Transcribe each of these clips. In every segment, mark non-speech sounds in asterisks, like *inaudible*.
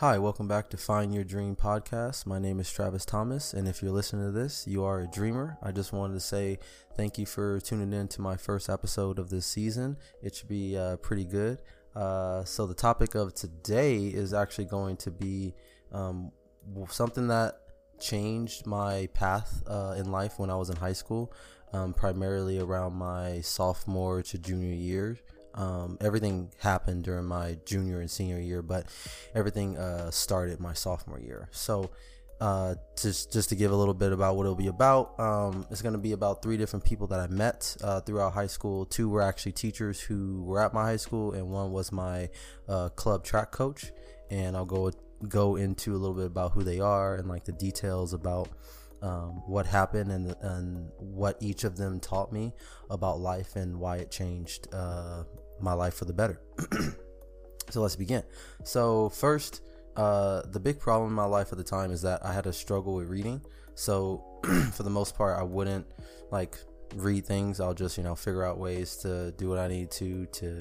Hi, welcome back to Find Your Dream podcast. My name is Travis Thomas, and if you're listening to this, you are a dreamer. I just wanted to say thank you for tuning in to my first episode of this season. It should be uh, pretty good. Uh, so, the topic of today is actually going to be um, something that changed my path uh, in life when I was in high school, um, primarily around my sophomore to junior year. Um, everything happened during my junior and senior year, but everything uh, started my sophomore year. So, uh, just just to give a little bit about what it'll be about, um, it's going to be about three different people that I met uh, throughout high school. Two were actually teachers who were at my high school, and one was my uh, club track coach. And I'll go go into a little bit about who they are and like the details about um, what happened and and what each of them taught me about life and why it changed uh, my life for the better. *clears throat* so let's begin. So first, uh, the big problem in my life at the time is that I had a struggle with reading. So *clears throat* for the most part, I wouldn't like read things. I'll just, you know, figure out ways to do what I need to to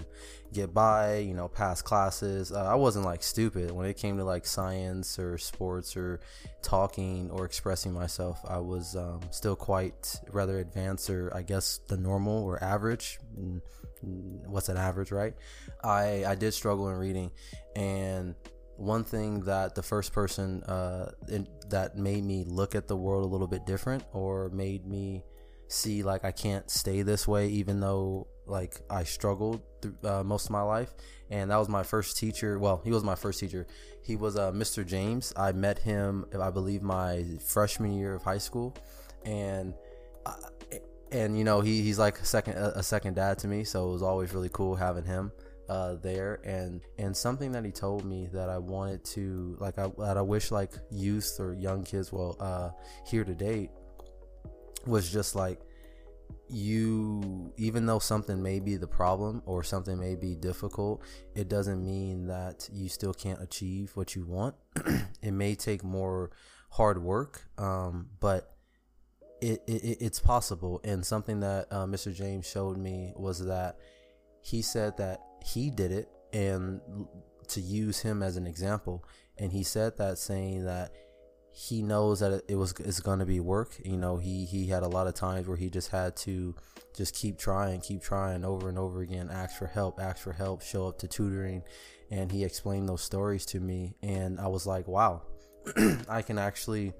get by, you know, pass classes. Uh, I wasn't like stupid when it came to like science or sports or talking or expressing myself. I was um, still quite rather advanced or I guess the normal or average. What's an average, right? I I did struggle in reading and one thing that the first person uh, in, that made me look at the world a little bit different or made me see like I can't stay this way, even though like I struggled through uh, most of my life. And that was my first teacher. Well, he was my first teacher. He was uh, Mr. James. I met him, I believe, my freshman year of high school, and. I, and you know he, he's like a second a second dad to me so it was always really cool having him uh, there. And and something that he told me that I wanted to like I that I wish like youth or young kids will uh, hear today was just like you even though something may be the problem or something may be difficult it doesn't mean that you still can't achieve what you want. *clears throat* It may take more hard work um, but it, it, it's possible. And something that uh, mr james showed me was that he said that he did it and to use him as an example. And he said that saying that he knows that it was it's going to be work. You know, he he had a lot of times where he just had to just keep trying, keep trying over and over again, ask for help, ask for help, show up to tutoring, and he explained those stories to me, and I was like, wow, *clears throat* I can actually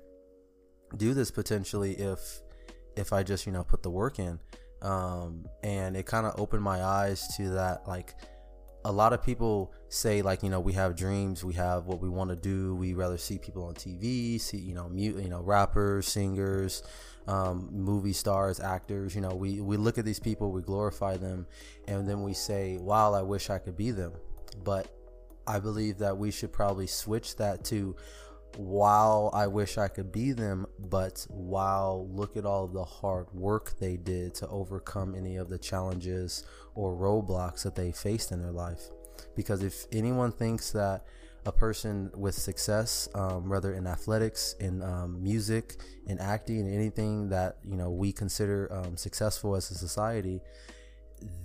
do this potentially if if I just you know put the work in, um, and it kind of opened my eyes to that like a lot of people say like you know we have dreams we have what we want to do we rather see people on tv see you know mute you know rappers singers um, movie stars actors you know we we look at these people we glorify them and then we say wow i wish i could be them. But i believe that we should probably switch that to while I wish I could be them, but wow, look at all the hard work they did to overcome any of the challenges or roadblocks that they faced in their life. Because if anyone thinks that a person with success, um, whether in athletics, in um, music, in acting, in anything that you know we consider um, successful as a society,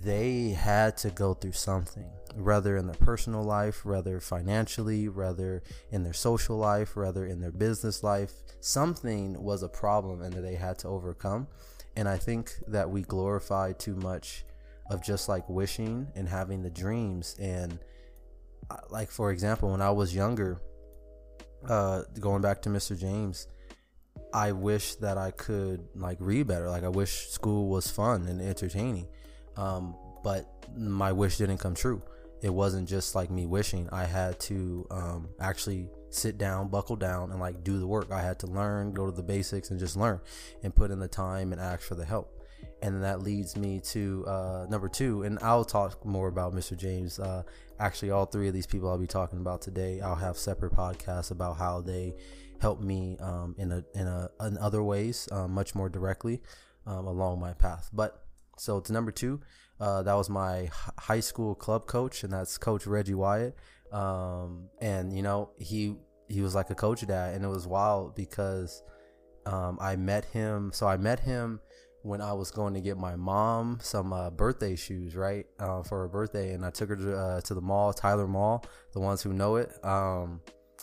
they had to go through something, whether in their personal life, whether financially, whether in their social life, whether in their business life. Something was a problem and that they had to overcome. And I think that we glorify too much of just like wishing and having the dreams. And uh, like, for example, when I was younger, uh, going back to Mr. James, I wish that I could like read better. Like I wish school was fun and entertaining. Um, but my wish didn't come true. It wasn't just like me wishing. I had to um, actually sit down, buckle down, and like do the work. I had to learn, go to the basics, and just learn and put in the time and ask for the help. And that leads me to uh, number two, and I'll talk more about Mr. James. Uh, actually, all three of these people I'll be talking about today, I'll have separate podcasts about how they help me um, in a in a in other ways, uh, much more directly um, along my path. But so it's number two. Uh, that was my high school club coach, and that's Coach Reggie Wyatt. Um, and you know he he was like a coach dad, and it was wild because um, I met him. So I met him when I was going to get my mom some uh, birthday shoes, right, uh, for her birthday, and I took her to uh, to the mall, Tyler Mall, the ones who know it. Um,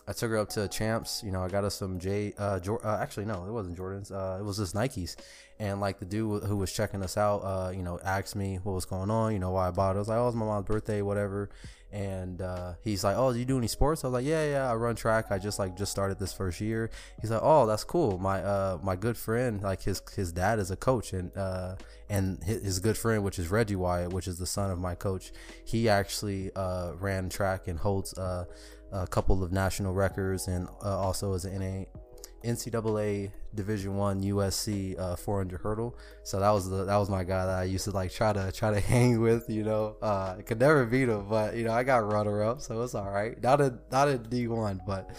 I took her up to Champs. You know, I got us some J. Uh, Jor- uh, actually, no, it wasn't Jordans. Uh, it was just Nikes. And like the dude who was checking us out, uh, you know, asked me what was going on. You know, why I bought it. I was like, oh, it's my mom's birthday, whatever. And uh, he's like, oh, do you do any sports? I was like, yeah, yeah, I run track. I just like just started this first year. He's like, oh, that's cool. My uh, my good friend, like his his dad is a coach, and uh, and his, good friend, which is Reggie Wyatt, which is the son of my coach, he actually uh ran track and holds uh a couple of national records, and uh, also as an NCAA Division One USC uh, 400 hurdle. So that was the that was my guy that I used to like try to try to *laughs* hang with. You know, uh, I could never beat him, but you know I got runner up, so it's all right. Not a not a D1, but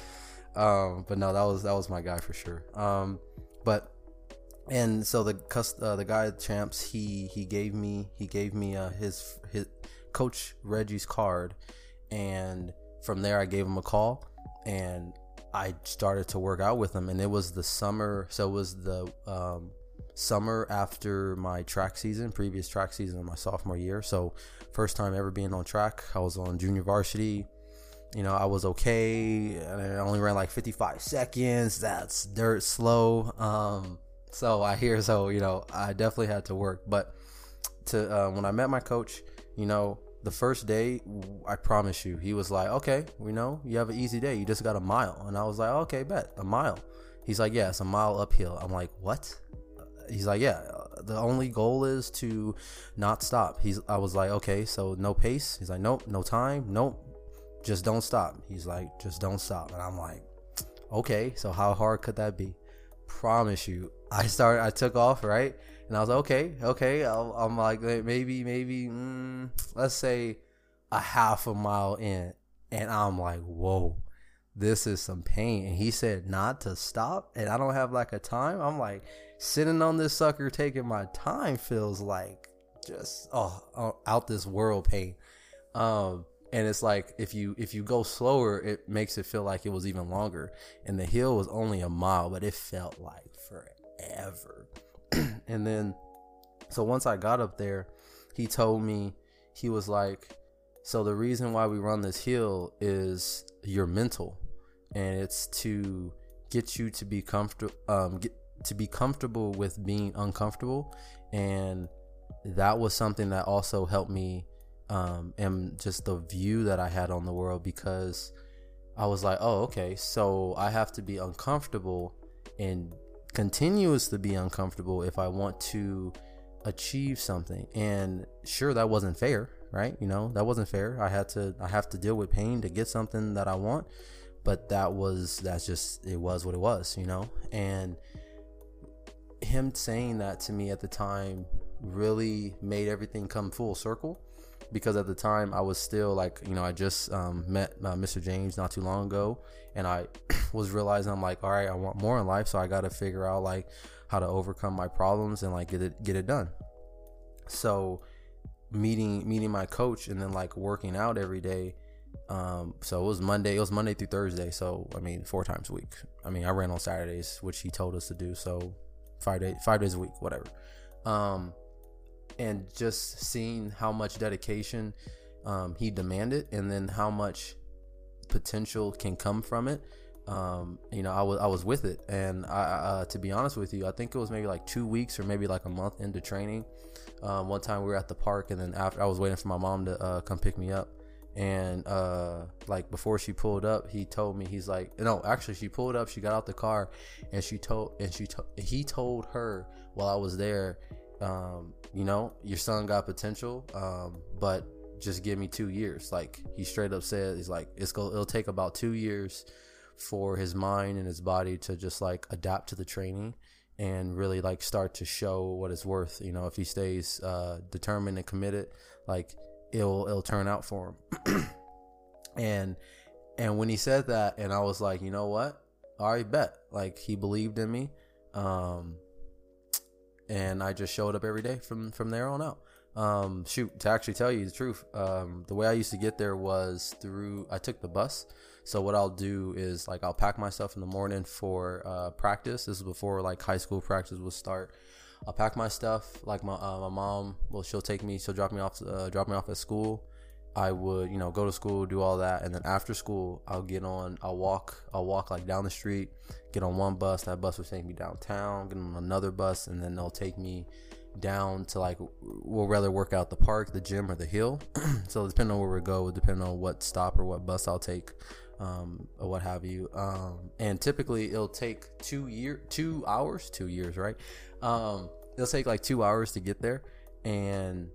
um, but no, that was that was my guy for sure. Um, but and so the uh, the guy champs he he gave me he gave me uh, his his coach Reggie's card, and from there I gave him a call and I started to work out with him, and it was the summer. So it was the um, summer after my track season, previous track season of my sophomore year. So first time ever being on track. I was on junior varsity. You know, I was okay. I only ran like 55 seconds. That's dirt slow. Um, so I hear so you know I definitely had to work. But to uh, when I met my coach, you know, the first day, I promise you, he was like, okay, we know you have an easy day. You just got a mile. And I was like, okay, bet a mile. He's like, yeah, it's a mile uphill. I'm like, what? He's like, yeah, the only goal is to not stop. He's, I was like, okay, so no pace. He's like, nope, no time. Nope. Just don't stop. He's like, just don't stop. And I'm like, okay, so how hard could that be? Promise you. I started, I took off, right? And I was like, okay, okay. i am like, maybe, maybe, mm, let's say a half a mile in. And I'm like, whoa, this is some pain. And he said not to stop. And I don't have like a time. I'm like, sitting on this sucker taking my time feels like just, oh, out this world pain. Um, and it's like if you if you go slower it makes it feel like it was even longer and the hill was only a mile but it felt like forever *clears throat* and then, so once I got up there, he told me, he was like, so the reason why we run this hill is your mental, and it's to get you to be comfortable, um, get to be comfortable with being uncomfortable, and that was something that also helped me, um, and just the view that I had on the world because I was like, oh, okay, so I have to be uncomfortable and continues to be uncomfortable if I want to achieve something. And sure, that wasn't fair, right? You know, that wasn't fair. I had to, I have to deal with pain to get something that I want. But that was, that's just, it was what it was, you know? And him saying that to me at the time really made everything come full circle because at the time I was still like, you know, I just um, met uh, Mr. James not too long ago, and I *clears throat* was realizing I'm like, all right, I want more in life, so I got to figure out like how to overcome my problems and like get it get it done. So meeting meeting my coach and then like working out every day. Um, so it was Monday. It was Monday through Thursday. So I mean, four times a week. I mean, I ran on Saturdays, which he told us to do. So five days, five days a week, whatever. Um, and just seeing how much dedication um, he demanded and then how much potential can come from it um, you know I was I was with it. And I uh, to be honest with you I think it was maybe like two weeks or maybe like a month into training um, one time we were at the park and then after I was waiting for my mom to uh, come pick me up. And uh, like before she pulled up he told me he's like no actually she pulled up she got out the car and she told and she to, he told her while I was there um, you know, your son got potential, um, but just give me two years. Like he straight up said, he's like, it's go, it'll take about two years for his mind and his body to just like adapt to the training and really like start to show what it's worth. You know, if he stays uh, determined and committed, like it'll it'll turn out for him. *clears throat* and and when he said that, and I was like, you know what? I bet. Like he believed in me. Um, and I just showed up every day from from there on out. Um, shoot, to actually tell you the truth, um, the way I used to get there was through I took the bus. So what I'll do is like I'll pack myself in the morning for uh, practice. This is before like high school practice would start. I'll pack my stuff. Like my uh, my mom, well, she'll take me, she'll drop me off, uh, drop me off at school, I would, you know, go to school, do all that, and then after school, I'll get on, I'll walk, I'll walk like down the street, get on one bus. That bus will take me downtown, get on another bus, and then they'll take me down to like we'll rather work out the park, the gym, or the hill. *clears throat* so depending on where we go, depending on what stop or what bus I'll take, um, or what have you. Um, and typically it'll take two year, two hours, two years, right? Um, it'll take like two hours to get there, and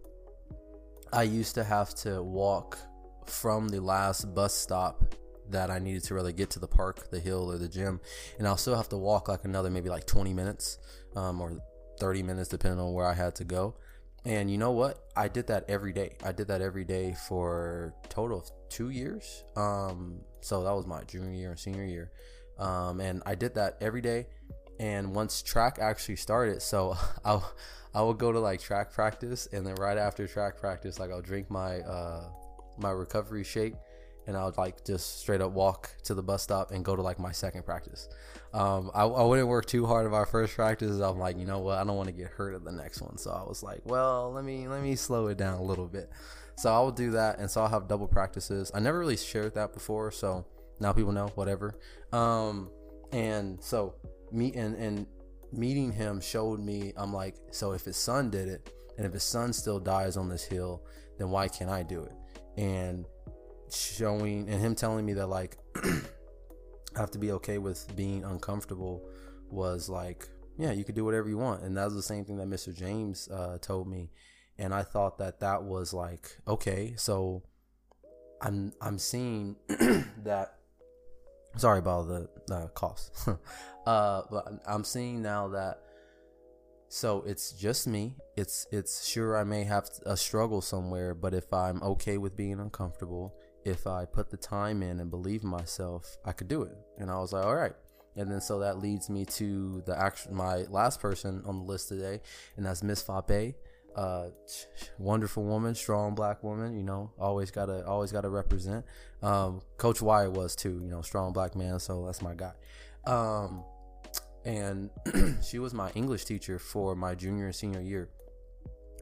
I used to have to walk from the last bus stop that I needed to really get to the park, the hill, or the gym, and I'll still have to walk like another maybe like 20 minutes, um, or 30 minutes depending on where I had to go. And you know what? I did that every day. I did that every day for total of two years. Um, so that was my junior year and senior year. Um, and I did that every day. And once track actually started, so *laughs* I I would go to like track practice, and then right after track practice, like I'll drink my uh, my recovery shake, and I would like just straight up walk to the bus stop and go to like my second practice. Um, I, I wouldn't work too hard at our first practice. I'm like, you know what, I don't want to get hurt at the next one, so I was like, well, let me let me slow it down a little bit. So I will do that, and so I'll have double practices. I never really shared that before, so now people know. Whatever. Um, and so me and and meeting him showed me. I'm like, so if his son did it, and if his son still dies on this hill, then why can't I do it? And showing and him telling me that like *clears throat* I have to be okay with being uncomfortable was like, yeah, you could do whatever you want. And that was the same thing that Mr. James uh, told me. And I thought that that was like, okay, so I'm I'm seeing *clears throat* that. Sorry about the uh, coughs, *laughs* uh, but I'm seeing now that. So it's just me. It's it's sure I may have a struggle somewhere, but if I'm okay with being uncomfortable, if I put the time in and believe myself, I could do it. And I was like, all right. And then so that leads me to the actual my last person on the list today, and that's Miss Fape. Uh, wonderful woman, strong black woman. You know, always gotta always gotta represent. Um, Coach Wyatt was too. You know, strong black man. So that's my guy. Um, and *clears throat* she was my English teacher for my junior and senior year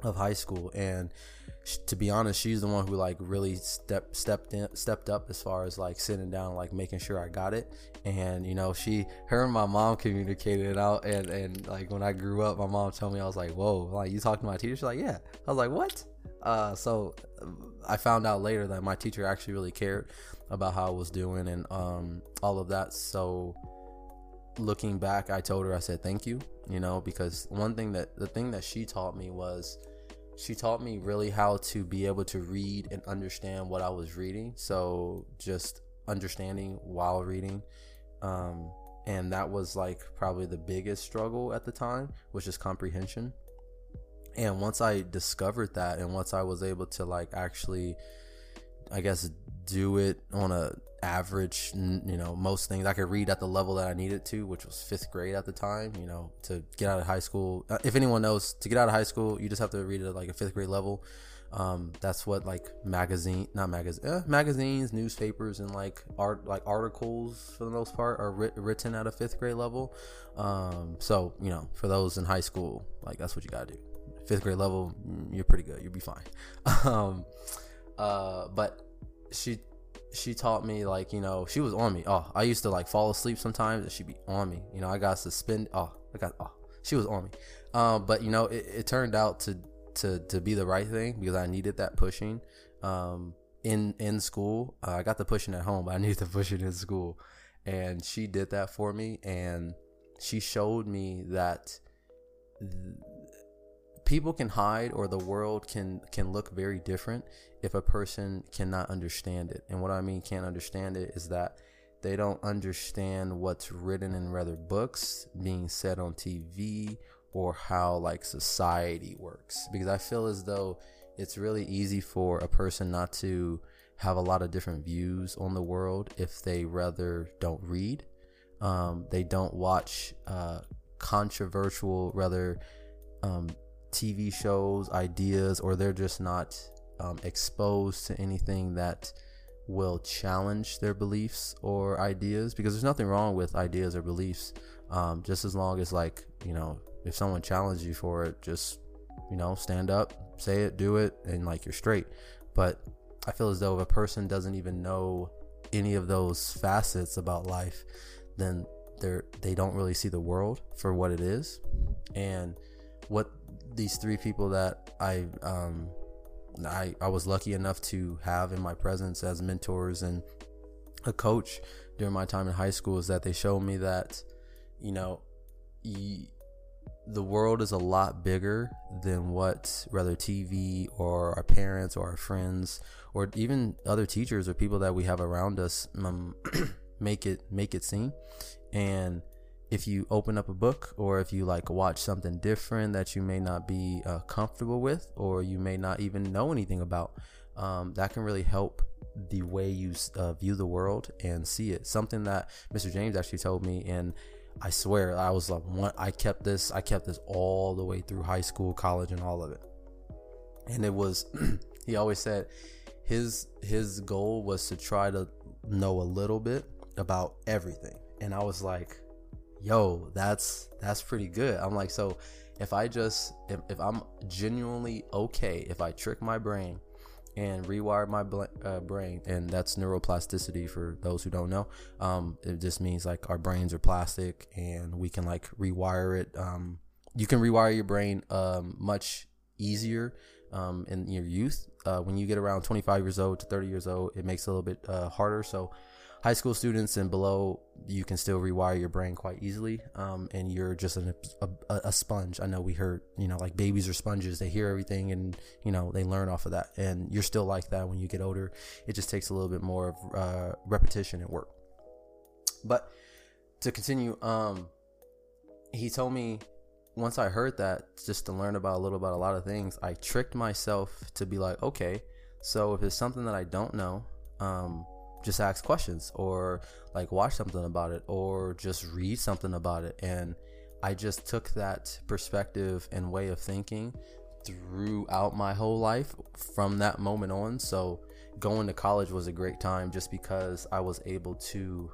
of high school, and to be honest, she's the one who like really stepped stepped in, stepped up as far as like sitting down, like making sure I got it. And you know, she, her and my mom communicated it out. And and like when I grew up, my mom told me I was like, "Whoa, like you talking to my teacher?" She's like, "Yeah." I was like, "What?" Uh, so I found out later that my teacher actually really cared about how I was doing and um all of that. So looking back, I told her I said thank you. You know, because one thing that the thing that she taught me was she taught me really how to be able to read and understand what I was reading. So just understanding while reading. Um, and that was like probably the biggest struggle at the time, which is comprehension. And once I discovered that, and once I was able to like actually, I guess, do it on a average you know most things. I could read at the level that i needed to which was fifth grade at the time you know to get out of high school. Uh, if anyone knows to get out of high school you just have to read at like a fifth grade level. Um, that's what like magazine not magazine eh, magazines newspapers and like art like articles for the most part are writ- written at a fifth grade level. Um, so you know for those in high school like that's what you gotta do. Fifth grade level mm, you're pretty good. You'll be fine. *laughs* Um, uh, but she she taught me like you know she was on me. Oh, I used to like fall asleep sometimes and she'd be on me. You know, I got suspended. Oh, I got oh she was on me. Um, but you know it, it turned out to to to be the right thing because I needed that pushing. Um, in in school, uh, I got the pushing at home, but I *laughs* needed the pushing in school, and she did that for me, and she showed me that. People can hide or the world can can look very different if a person cannot understand it. And what I mean can't understand it is that they don't understand what's written in rather books being said on TV or how like society works because I feel as though it's really easy for a person not to have a lot of different views on the world if they rather don't read um, they don't watch uh, controversial rather um, TV shows ideas or they're just not um, exposed to anything that will challenge their beliefs or ideas because there's nothing wrong with ideas or beliefs um, just as long as like you know if someone challenges you for it just you know stand up say it do it and like you're straight but I feel as though if a person doesn't even know any of those facets about life, then they're they don't really see the world for what it is. And what these three people that I um I, I was lucky enough to have in my presence as mentors and a coach during my time in high school is that they showed me that, you know, the world is a lot bigger than what rather TV or our parents or our friends or even other teachers or people that we have around us um, *clears throat* make it make it seem. And if you open up a book or if you like watch something different that you may not be uh, comfortable with or you may not even know anything about, um, that can really help the way you uh, view the world and see it. Something that Mr. James actually told me, and I swear I was like, one, I kept this, I kept this all the way through high school, college, and all of it. And it was, *clears throat* he always said, his his goal was to try to know a little bit about everything. And I was like, yo, that's that's pretty good. I'm like, so if I just if, if I'm genuinely okay, if I trick my brain and rewire my bl- uh, brain, and that's neuroplasticity for those who don't know. Um, it just means like our brains are plastic, and we can like rewire it. Um, you can rewire your brain um, much easier um, in your youth. Uh, when you get around 25 years old to 30 years old, it makes it a little bit uh, harder. So high school students and below, you can still rewire your brain quite easily. Um, and you're just an, a, a, sponge. I know we heard, you know, like babies are sponges. They hear everything and, you know, they learn off of that. And you're still like that when you get older. It just takes a little bit more of uh, repetition and work. But to continue, um, he told me once I heard that, just to learn about a little about a lot of things, I tricked myself to be like, okay, so if it's something that I don't know, um, just ask questions or like watch something about it or just read something about it. And I just took that perspective and way of thinking throughout my whole life from that moment on. So going to college was a great time just because I was able to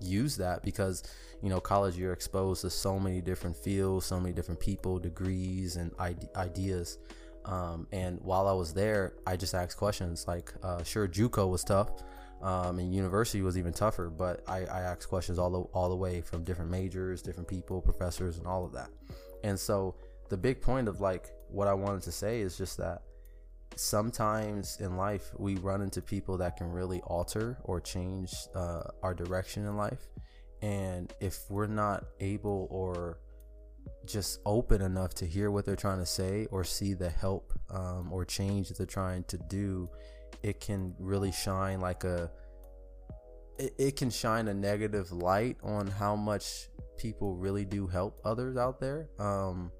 use that because you know college you're exposed to so many different fields so many different people degrees and ideas um, and while i was there i just asked questions like uh, sure juco was tough um, and university was even tougher. But I, I asked questions all the all the way from different majors, different people, professors, and all of that. And so the big point of like what I wanted to say is just that sometimes in life we run into people that can really alter or change uh, our direction in life. And if we're not able or just open enough to hear what they're trying to say or see the help um, or change that they're trying to do it can really shine like a it, it can shine a negative light on how much people really do help others out there. Um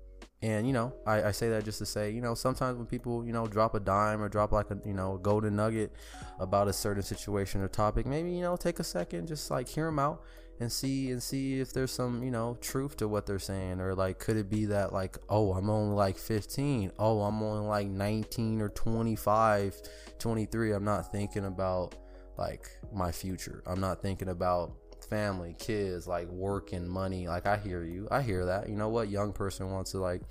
and you know I, I say that just to say you know sometimes when people you know drop a dime or drop like a you know golden nugget about a certain situation or topic maybe you know take a second just like hear them out and see and see if there's some you know truth to what they're saying or like could it be that like oh i'm only like 15 oh i'm only like 19 or 25 23 i'm not thinking about like my future. I'm not thinking about family kids like work and money. Like i hear you. I hear that. You know what? Young person wants to like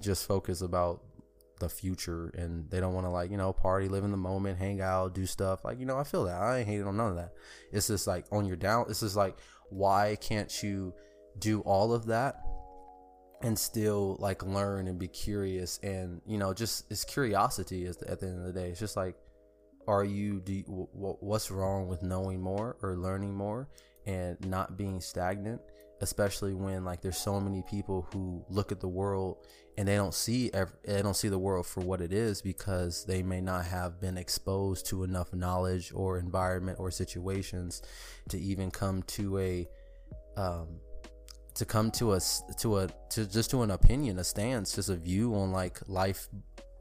just focus about the future and they don't want to like you know party live in the moment hang out do stuff. Like you know i feel that. I ain't hating on none of that. It's just like on your down it's just like why can't you do all of that and still like learn and be curious and you know just it's curiosity the, at the end of the day. It's just like are you do you, what's wrong with knowing more or learning more and not being stagnant especially when like there's so many people who look at the world and they don't see they don't see the world for what it is because they may not have been exposed to enough knowledge or environment or situations to even come to a um, to come to a to a to just to an opinion a stance just a view on like life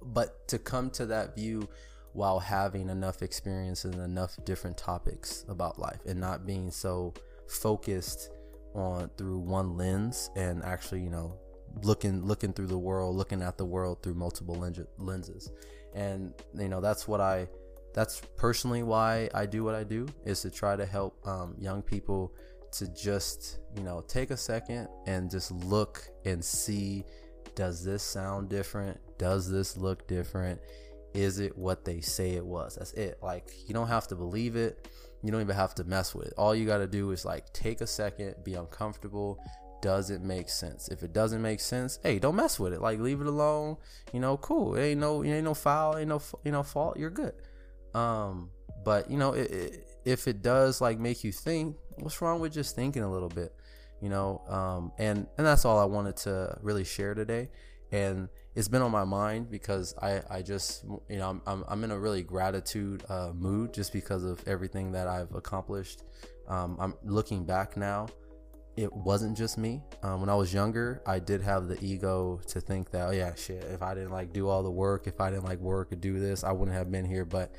but to come to that view while having enough experience and enough different topics about life and not being so focused on through one lens and actually you know looking looking through the world looking at the world through multiple lenses. And you know that's what i that's personally why i do what i do is to try to help um, young people to just you know take a second and just look and see does this sound different? Does this look different is it what they say it was? That's it. Like you don't have to believe it. You don't even have to mess with it. All you got to do is like take a second, be uncomfortable. Does it make sense? If it doesn't make sense, hey, don't mess with it. Like leave it alone. You know, cool. It ain't no, it ain't no foul, ain't no, you know, fault. You're good. Um, but you know, it, it, if it does like make you think, what's wrong with just thinking a little bit? You know, um, and and that's all I wanted to really share today and it's been on my mind because I, I just you know I'm, I'm, I'm in a really gratitude uh, mood just because of everything that I've accomplished. Um, I'm looking back now. It wasn't just me. Um, when I was younger, I did have the ego to think that, oh yeah, shit. If I didn't like do all the work, if I didn't like work or do this, I wouldn't have been here. But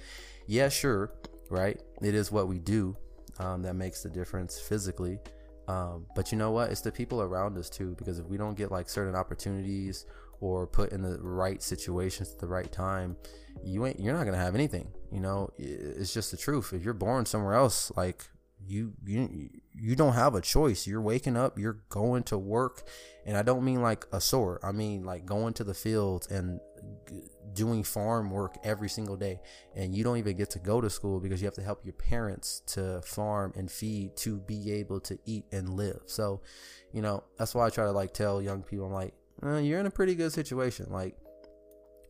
yeah, sure, right? It is what we do um, that makes the difference physically. Um, but you know what? It's the people around us too, because if we don't get like certain opportunities or put in the right situations at the right time, you ain't you're not gonna have anything. You know, it's just the truth. If you're born somewhere else, like you you you don't have a choice. You're waking up, you're going to work, and I don't mean like a sore. I mean like going to the fields and doing farm work every single day and you don't even get to go to school because you have to help your parents to farm and feed to be able to eat and live so you know that's why i try to like tell young people i'm like uh, you're in a pretty good situation. Like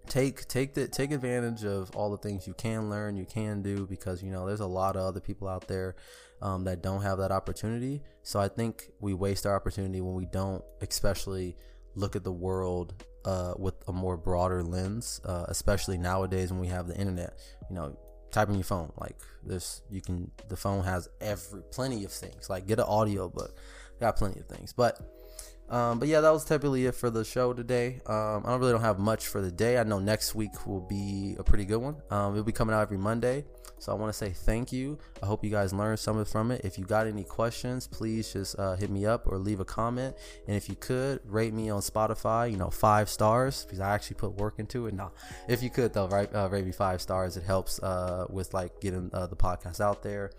take take the take advantage of all the things you can learn, you can do because you know there's a lot of other people out there um, that don't have that opportunity. So I think we waste our opportunity when we don't, especially look at the world uh, with a more broader lens, uh, especially nowadays when we have the internet. You know, type in your phone like this. You can the phone has every plenty of things. Like get an audio book, got plenty of things, but um, but yeah, that was typically it for the show today. Um, I don't really don't have much for the day. I know next week will be a pretty good one. Um, it'll be coming out every Monday. So I want to say thank you. I hope you guys learned something from it. If you got any questions, please just uh, hit me up or leave a comment. And if you could rate me on Spotify, you know, five stars because I actually put work into it. No, if you could though, right, uh, rate me five stars. It helps uh, with like getting uh, the podcast out there.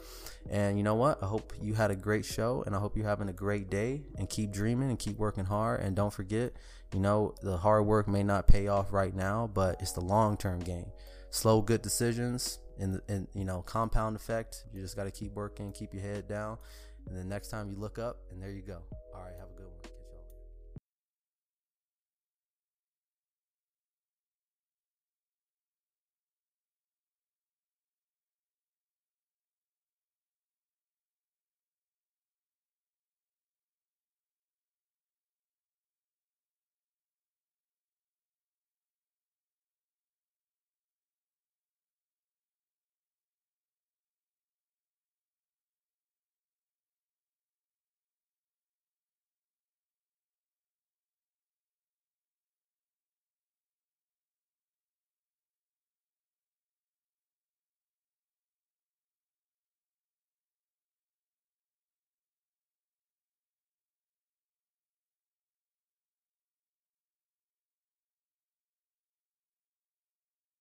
And you know what? I hope you had a great show and I hope you're having a great day and keep dreaming and keep working hard. And don't forget, you know, the hard work may not pay off right now, but it's the long term game. Slow, good decisions and, and, you know, compound effect. You just got to keep working, keep your head down. And then next time you look up, and there you go. All right, have a good.